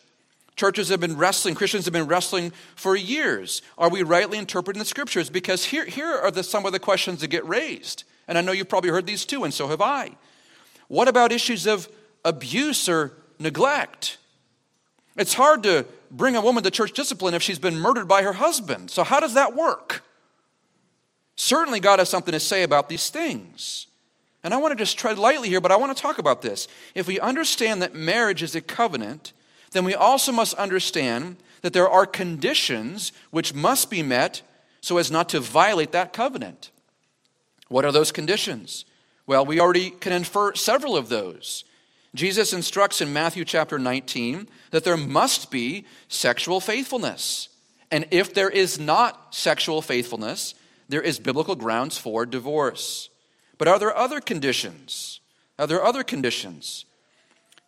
Churches have been wrestling, Christians have been wrestling for years. Are we rightly interpreting the scriptures? Because here, here are the, some of the questions that get raised. And I know you've probably heard these too, and so have I. What about issues of abuse or neglect? It's hard to bring a woman to church discipline if she's been murdered by her husband. So, how does that work? Certainly, God has something to say about these things. And I want to just tread lightly here, but I want to talk about this. If we understand that marriage is a covenant, then we also must understand that there are conditions which must be met so as not to violate that covenant. What are those conditions? Well, we already can infer several of those. Jesus instructs in Matthew chapter 19 that there must be sexual faithfulness. And if there is not sexual faithfulness, there is biblical grounds for divorce. But are there other conditions? Are there other conditions?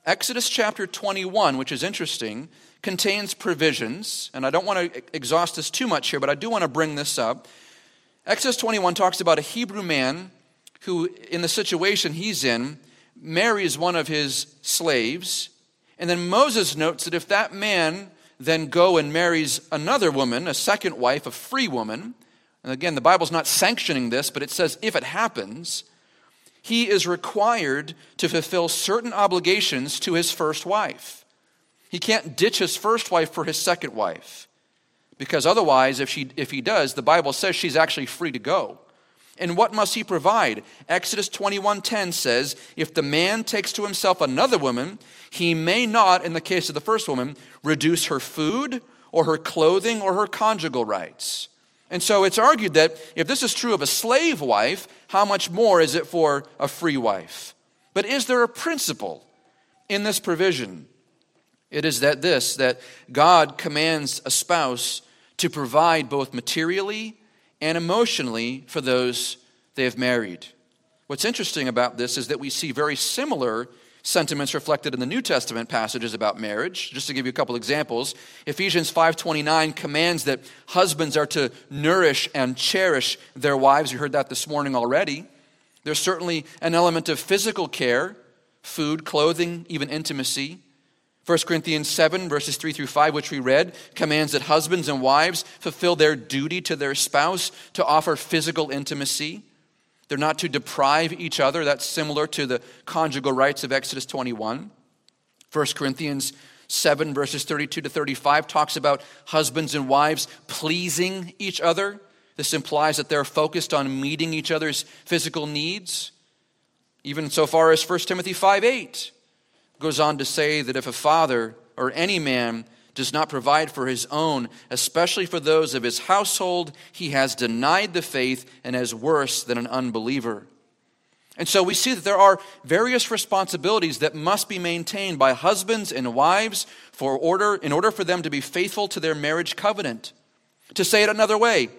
Exodus chapter 21, which is interesting, contains provisions, and I don't want to exhaust this too much here, but I do want to bring this up. Exodus 21 talks about a Hebrew man who, in the situation he's in, marries one of his slaves. And then Moses notes that if that man then go and marries another woman, a second wife, a free woman, and again, the Bible's not sanctioning this, but it says if it happens, he is required to fulfill certain obligations to his first wife. He can't ditch his first wife for his second wife. Because otherwise, if, she, if he does, the Bible says she's actually free to go. And what must he provide? Exodus 21:10 says, "If the man takes to himself another woman, he may not in the case of the first woman reduce her food or her clothing or her conjugal rights." And so it's argued that if this is true of a slave wife, how much more is it for a free wife? But is there a principle in this provision? It is that this, that God commands a spouse to provide both materially and emotionally for those they have married. What's interesting about this is that we see very similar sentiments reflected in the New Testament passages about marriage. Just to give you a couple examples, Ephesians 5:29 commands that husbands are to nourish and cherish their wives. You heard that this morning already. There's certainly an element of physical care, food, clothing, even intimacy. 1 Corinthians 7, verses 3 through 5, which we read, commands that husbands and wives fulfill their duty to their spouse to offer physical intimacy. They're not to deprive each other. That's similar to the conjugal rights of Exodus 21. 1 Corinthians 7, verses 32 to 35, talks about husbands and wives pleasing each other. This implies that they're focused on meeting each other's physical needs. Even so far as 1 Timothy 5 8 goes on to say that if a father or any man does not provide for his own, especially for those of his household, he has denied the faith and is worse than an unbeliever. And so we see that there are various responsibilities that must be maintained by husbands and wives for order in order for them to be faithful to their marriage covenant. To say it another way,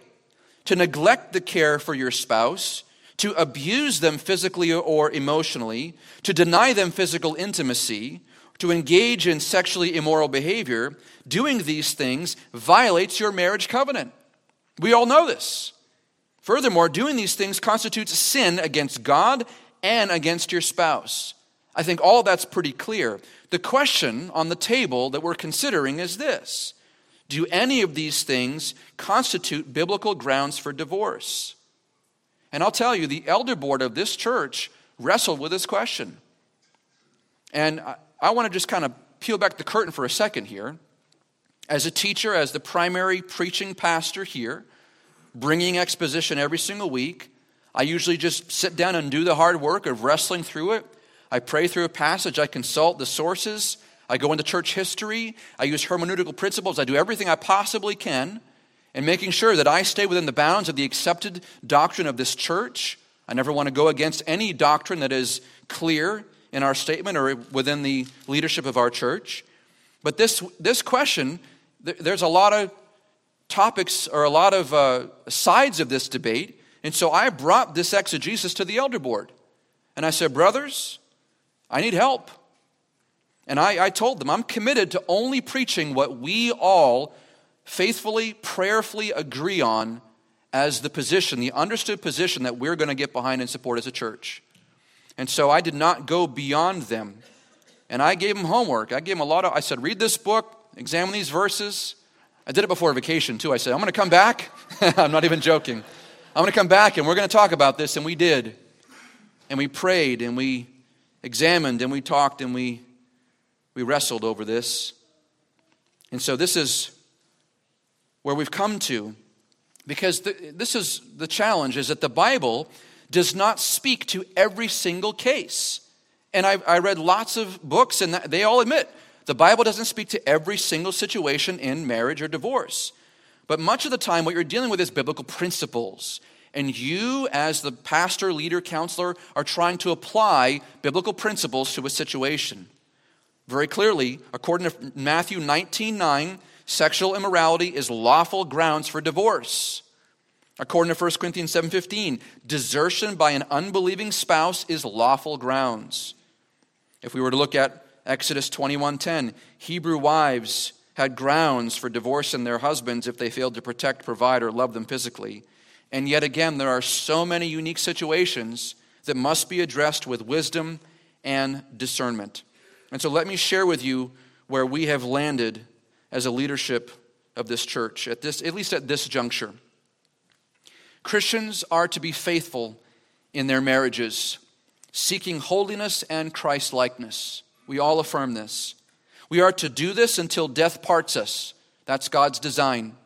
to neglect the care for your spouse, to abuse them physically or emotionally, to deny them physical intimacy, to engage in sexually immoral behavior, doing these things violates your marriage covenant. We all know this. Furthermore, doing these things constitutes sin against God and against your spouse. I think all that's pretty clear. The question on the table that we're considering is this Do any of these things constitute biblical grounds for divorce? And I'll tell you, the elder board of this church wrestled with this question. And I, I want to just kind of peel back the curtain for a second here. As a teacher, as the primary preaching pastor here, bringing exposition every single week, I usually just sit down and do the hard work of wrestling through it. I pray through a passage, I consult the sources, I go into church history, I use hermeneutical principles, I do everything I possibly can in making sure that I stay within the bounds of the accepted doctrine of this church. I never want to go against any doctrine that is clear in our statement or within the leadership of our church. But this, this question there's a lot of topics or a lot of uh, sides of this debate. And so I brought this exegesis to the elder board. And I said, Brothers, I need help. And I, I told them, I'm committed to only preaching what we all faithfully, prayerfully agree on as the position, the understood position that we're going to get behind and support as a church. And so I did not go beyond them. And I gave them homework. I gave them a lot of, I said, read this book, examine these verses. I did it before vacation too. I said, I'm going to come back. <laughs> I'm not even joking. I'm going to come back and we're going to talk about this. And we did. And we prayed and we examined and we talked and we, we wrestled over this. And so this is where we've come to because the, this is the challenge is that the Bible does not speak to every single case. And I, I read lots of books and they all admit the Bible doesn't speak to every single situation in marriage or divorce. But much of the time, what you're dealing with is biblical principles. And you, as the pastor, leader, counselor, are trying to apply biblical principles to a situation. Very clearly, according to Matthew 19 9, sexual immorality is lawful grounds for divorce. According to 1 Corinthians 7:15, desertion by an unbelieving spouse is lawful grounds. If we were to look at Exodus 21:10, Hebrew wives had grounds for divorcing their husbands if they failed to protect, provide, or love them physically. And yet again, there are so many unique situations that must be addressed with wisdom and discernment. And so let me share with you where we have landed as a leadership of this church, at, this, at least at this juncture. Christians are to be faithful in their marriages, seeking holiness and Christ likeness. We all affirm this. We are to do this until death parts us. That's God's design.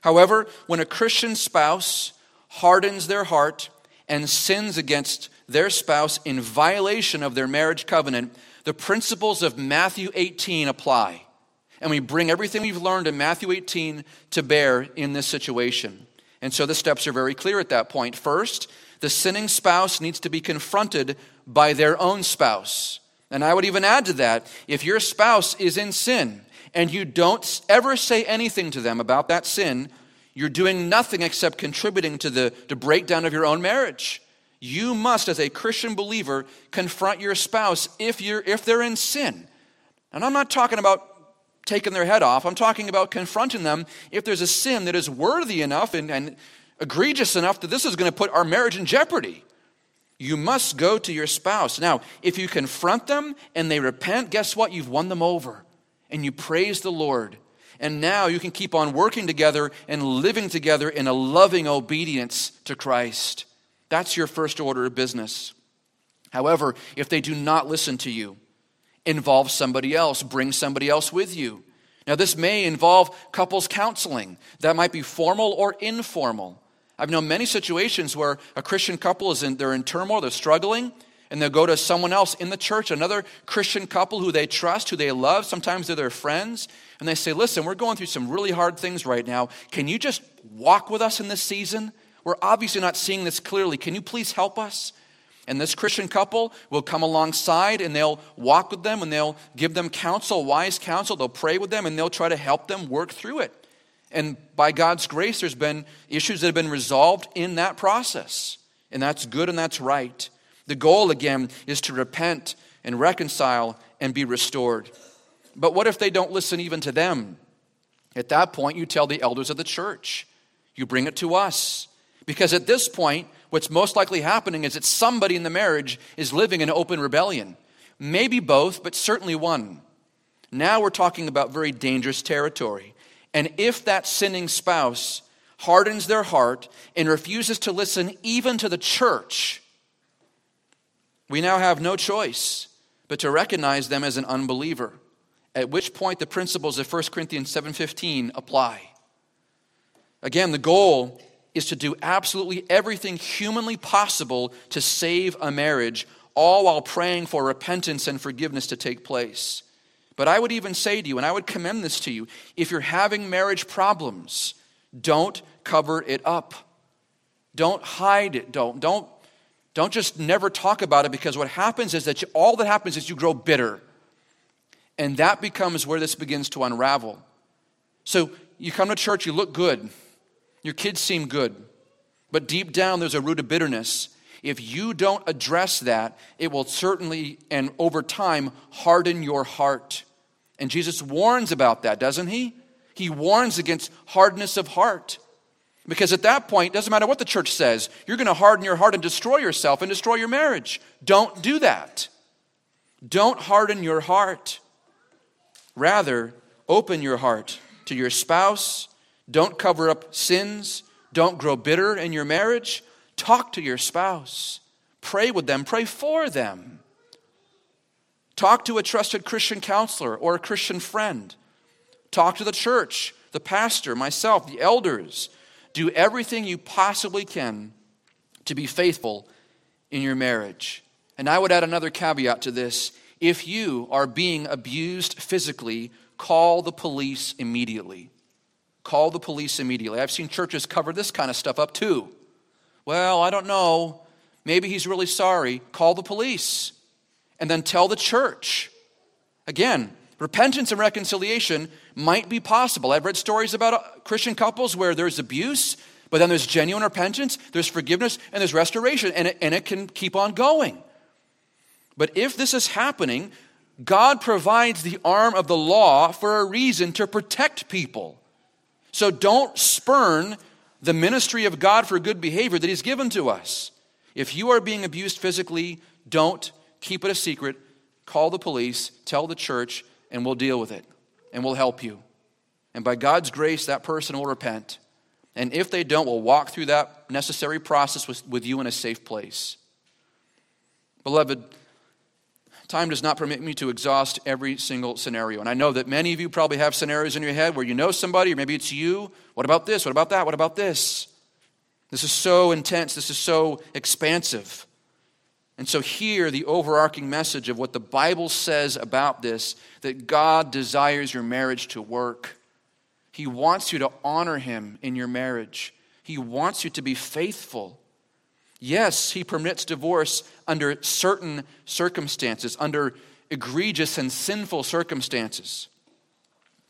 However, when a Christian spouse hardens their heart and sins against their spouse in violation of their marriage covenant, the principles of Matthew 18 apply. And we bring everything we've learned in Matthew 18 to bear in this situation. And so the steps are very clear at that point. First, the sinning spouse needs to be confronted by their own spouse. And I would even add to that if your spouse is in sin and you don't ever say anything to them about that sin, you're doing nothing except contributing to the, the breakdown of your own marriage. You must, as a Christian believer, confront your spouse if, you're, if they're in sin. And I'm not talking about taking their head off, I'm talking about confronting them if there's a sin that is worthy enough and, and egregious enough that this is going to put our marriage in jeopardy. You must go to your spouse. Now, if you confront them and they repent, guess what? You've won them over. And you praise the Lord. And now you can keep on working together and living together in a loving obedience to Christ. That's your first order of business. However, if they do not listen to you, involve somebody else, bring somebody else with you. Now, this may involve couples counseling. That might be formal or informal. I've known many situations where a Christian couple is in, they're in turmoil, they're struggling, and they'll go to someone else in the church, another Christian couple who they trust, who they love. Sometimes they're their friends, and they say, Listen, we're going through some really hard things right now. Can you just walk with us in this season? We're obviously not seeing this clearly. Can you please help us? And this Christian couple will come alongside and they'll walk with them and they'll give them counsel, wise counsel. They'll pray with them and they'll try to help them work through it. And by God's grace, there's been issues that have been resolved in that process. And that's good and that's right. The goal, again, is to repent and reconcile and be restored. But what if they don't listen even to them? At that point, you tell the elders of the church. You bring it to us. Because at this point, what's most likely happening is that somebody in the marriage is living in open rebellion. Maybe both, but certainly one. Now we're talking about very dangerous territory. And if that sinning spouse hardens their heart and refuses to listen even to the church, we now have no choice but to recognize them as an unbeliever. At which point the principles of 1 Corinthians 7:15 apply. Again, the goal is to do absolutely everything humanly possible to save a marriage, all while praying for repentance and forgiveness to take place. But I would even say to you, and I would commend this to you, if you're having marriage problems, don't cover it up. Don't hide it. Don't, don't, don't just never talk about it because what happens is that you, all that happens is you grow bitter. And that becomes where this begins to unravel. So you come to church, you look good, your kids seem good, but deep down there's a root of bitterness. If you don't address that, it will certainly and over time harden your heart. And Jesus warns about that, doesn't he? He warns against hardness of heart. Because at that point, it doesn't matter what the church says, you're going to harden your heart and destroy yourself and destroy your marriage. Don't do that. Don't harden your heart. Rather, open your heart to your spouse. Don't cover up sins. Don't grow bitter in your marriage. Talk to your spouse. Pray with them. Pray for them. Talk to a trusted Christian counselor or a Christian friend. Talk to the church, the pastor, myself, the elders. Do everything you possibly can to be faithful in your marriage. And I would add another caveat to this if you are being abused physically, call the police immediately. Call the police immediately. I've seen churches cover this kind of stuff up too. Well, I don't know. Maybe he's really sorry. Call the police and then tell the church. Again, repentance and reconciliation might be possible. I've read stories about uh, Christian couples where there's abuse, but then there's genuine repentance, there's forgiveness, and there's restoration, and it, and it can keep on going. But if this is happening, God provides the arm of the law for a reason to protect people. So don't spurn the ministry of God for good behavior that He's given to us. If you are being abused physically, don't keep it a secret. Call the police, tell the church, and we'll deal with it. And we'll help you. And by God's grace, that person will repent. And if they don't, we'll walk through that necessary process with, with you in a safe place. Beloved, Time does not permit me to exhaust every single scenario. And I know that many of you probably have scenarios in your head where you know somebody, or maybe it's you. What about this? What about that? What about this? This is so intense. This is so expansive. And so, here, the overarching message of what the Bible says about this that God desires your marriage to work. He wants you to honor Him in your marriage, He wants you to be faithful. Yes, he permits divorce under certain circumstances, under egregious and sinful circumstances.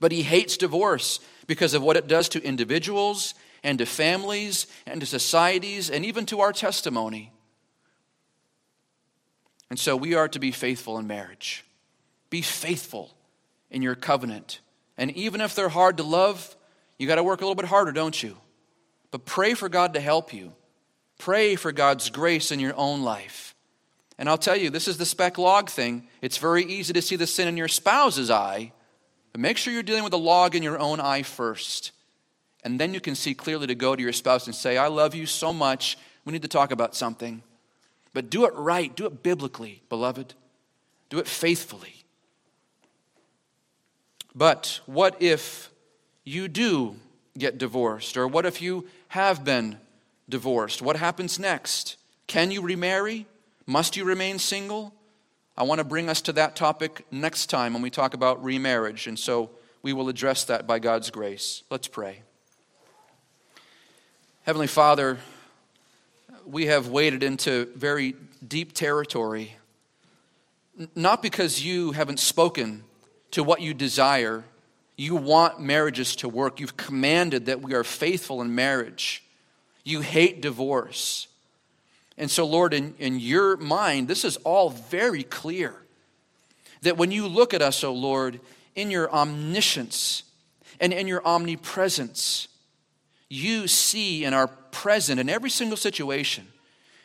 But he hates divorce because of what it does to individuals and to families and to societies and even to our testimony. And so we are to be faithful in marriage. Be faithful in your covenant. And even if they're hard to love, you got to work a little bit harder, don't you? But pray for God to help you. Pray for God's grace in your own life. And I'll tell you, this is the speck log thing. It's very easy to see the sin in your spouse's eye, but make sure you're dealing with the log in your own eye first. And then you can see clearly to go to your spouse and say, I love you so much. We need to talk about something. But do it right, do it biblically, beloved. Do it faithfully. But what if you do get divorced? Or what if you have been divorced. What happens next? Can you remarry? Must you remain single? I want to bring us to that topic next time when we talk about remarriage, and so we will address that by God's grace. Let's pray. Heavenly Father, we have waded into very deep territory, not because you haven't spoken to what you desire. You want marriages to work. You've commanded that we are faithful in marriage. You hate divorce. And so, Lord, in, in your mind, this is all very clear. That when you look at us, O oh Lord, in your omniscience and in your omnipresence, you see in our present in every single situation.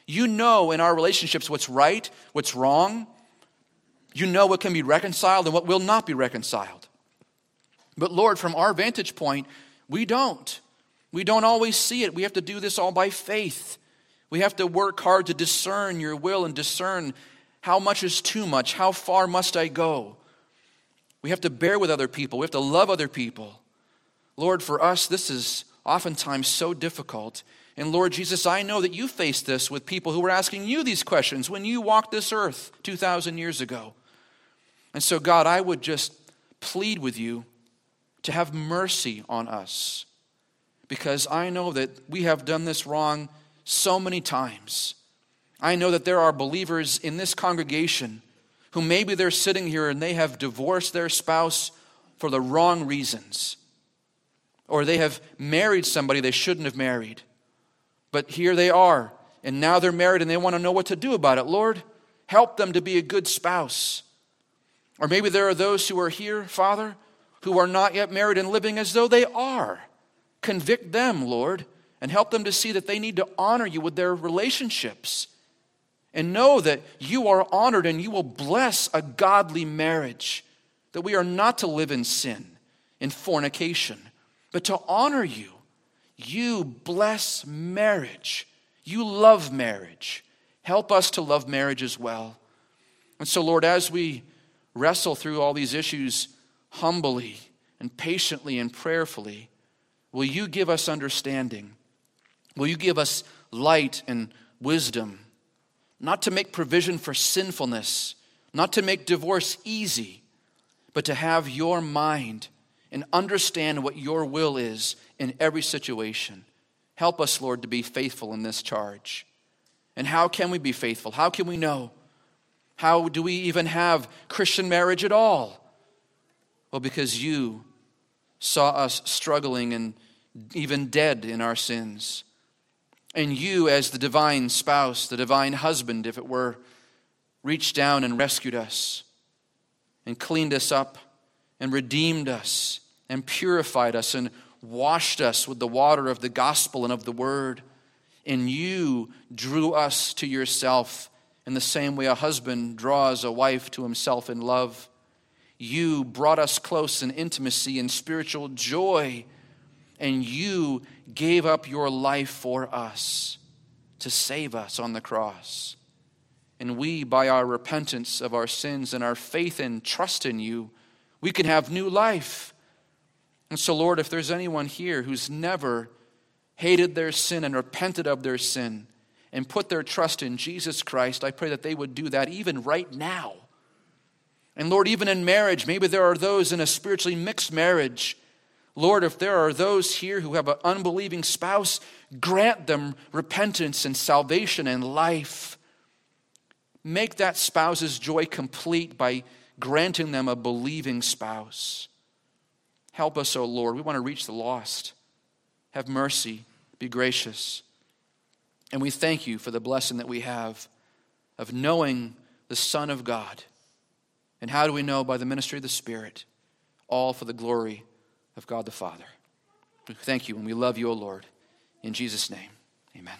You know in our relationships what's right, what's wrong. You know what can be reconciled and what will not be reconciled. But Lord, from our vantage point, we don't. We don't always see it. We have to do this all by faith. We have to work hard to discern your will and discern how much is too much, how far must I go. We have to bear with other people, we have to love other people. Lord, for us, this is oftentimes so difficult. And Lord Jesus, I know that you faced this with people who were asking you these questions when you walked this earth 2,000 years ago. And so, God, I would just plead with you to have mercy on us because I know that we have done this wrong so many times. I know that there are believers in this congregation who maybe they're sitting here and they have divorced their spouse for the wrong reasons, or they have married somebody they shouldn't have married. But here they are, and now they're married and they want to know what to do about it. Lord, help them to be a good spouse. Or maybe there are those who are here, Father, who are not yet married and living as though they are. Convict them, Lord, and help them to see that they need to honor you with their relationships and know that you are honored and you will bless a godly marriage, that we are not to live in sin, in fornication, but to honor you. You bless marriage. You love marriage. Help us to love marriage as well. And so, Lord, as we wrestle through all these issues humbly and patiently and prayerfully, will you give us understanding? Will you give us light and wisdom? Not to make provision for sinfulness, not to make divorce easy, but to have your mind and understand what your will is in every situation. Help us, Lord, to be faithful in this charge. And how can we be faithful? How can we know? How do we even have Christian marriage at all? Well, because you saw us struggling and even dead in our sins. And you, as the divine spouse, the divine husband, if it were, reached down and rescued us and cleaned us up and redeemed us and purified us and washed us with the water of the gospel and of the word. And you drew us to yourself in the same way a husband draws a wife to himself in love. You brought us close in intimacy and spiritual joy and you gave up your life for us to save us on the cross. And we, by our repentance of our sins and our faith and trust in you, we can have new life. And so, Lord, if there's anyone here who's never hated their sin and repented of their sin and put their trust in Jesus Christ, I pray that they would do that even right now. And Lord, even in marriage, maybe there are those in a spiritually mixed marriage Lord, if there are those here who have an unbelieving spouse, grant them repentance and salvation and life. Make that spouse's joy complete by granting them a believing spouse. Help us, O oh Lord. We want to reach the lost. Have mercy. Be gracious. And we thank you for the blessing that we have of knowing the Son of God. And how do we know? By the ministry of the Spirit, all for the glory of God the Father. We thank you and we love you, O Lord. In Jesus' name, amen.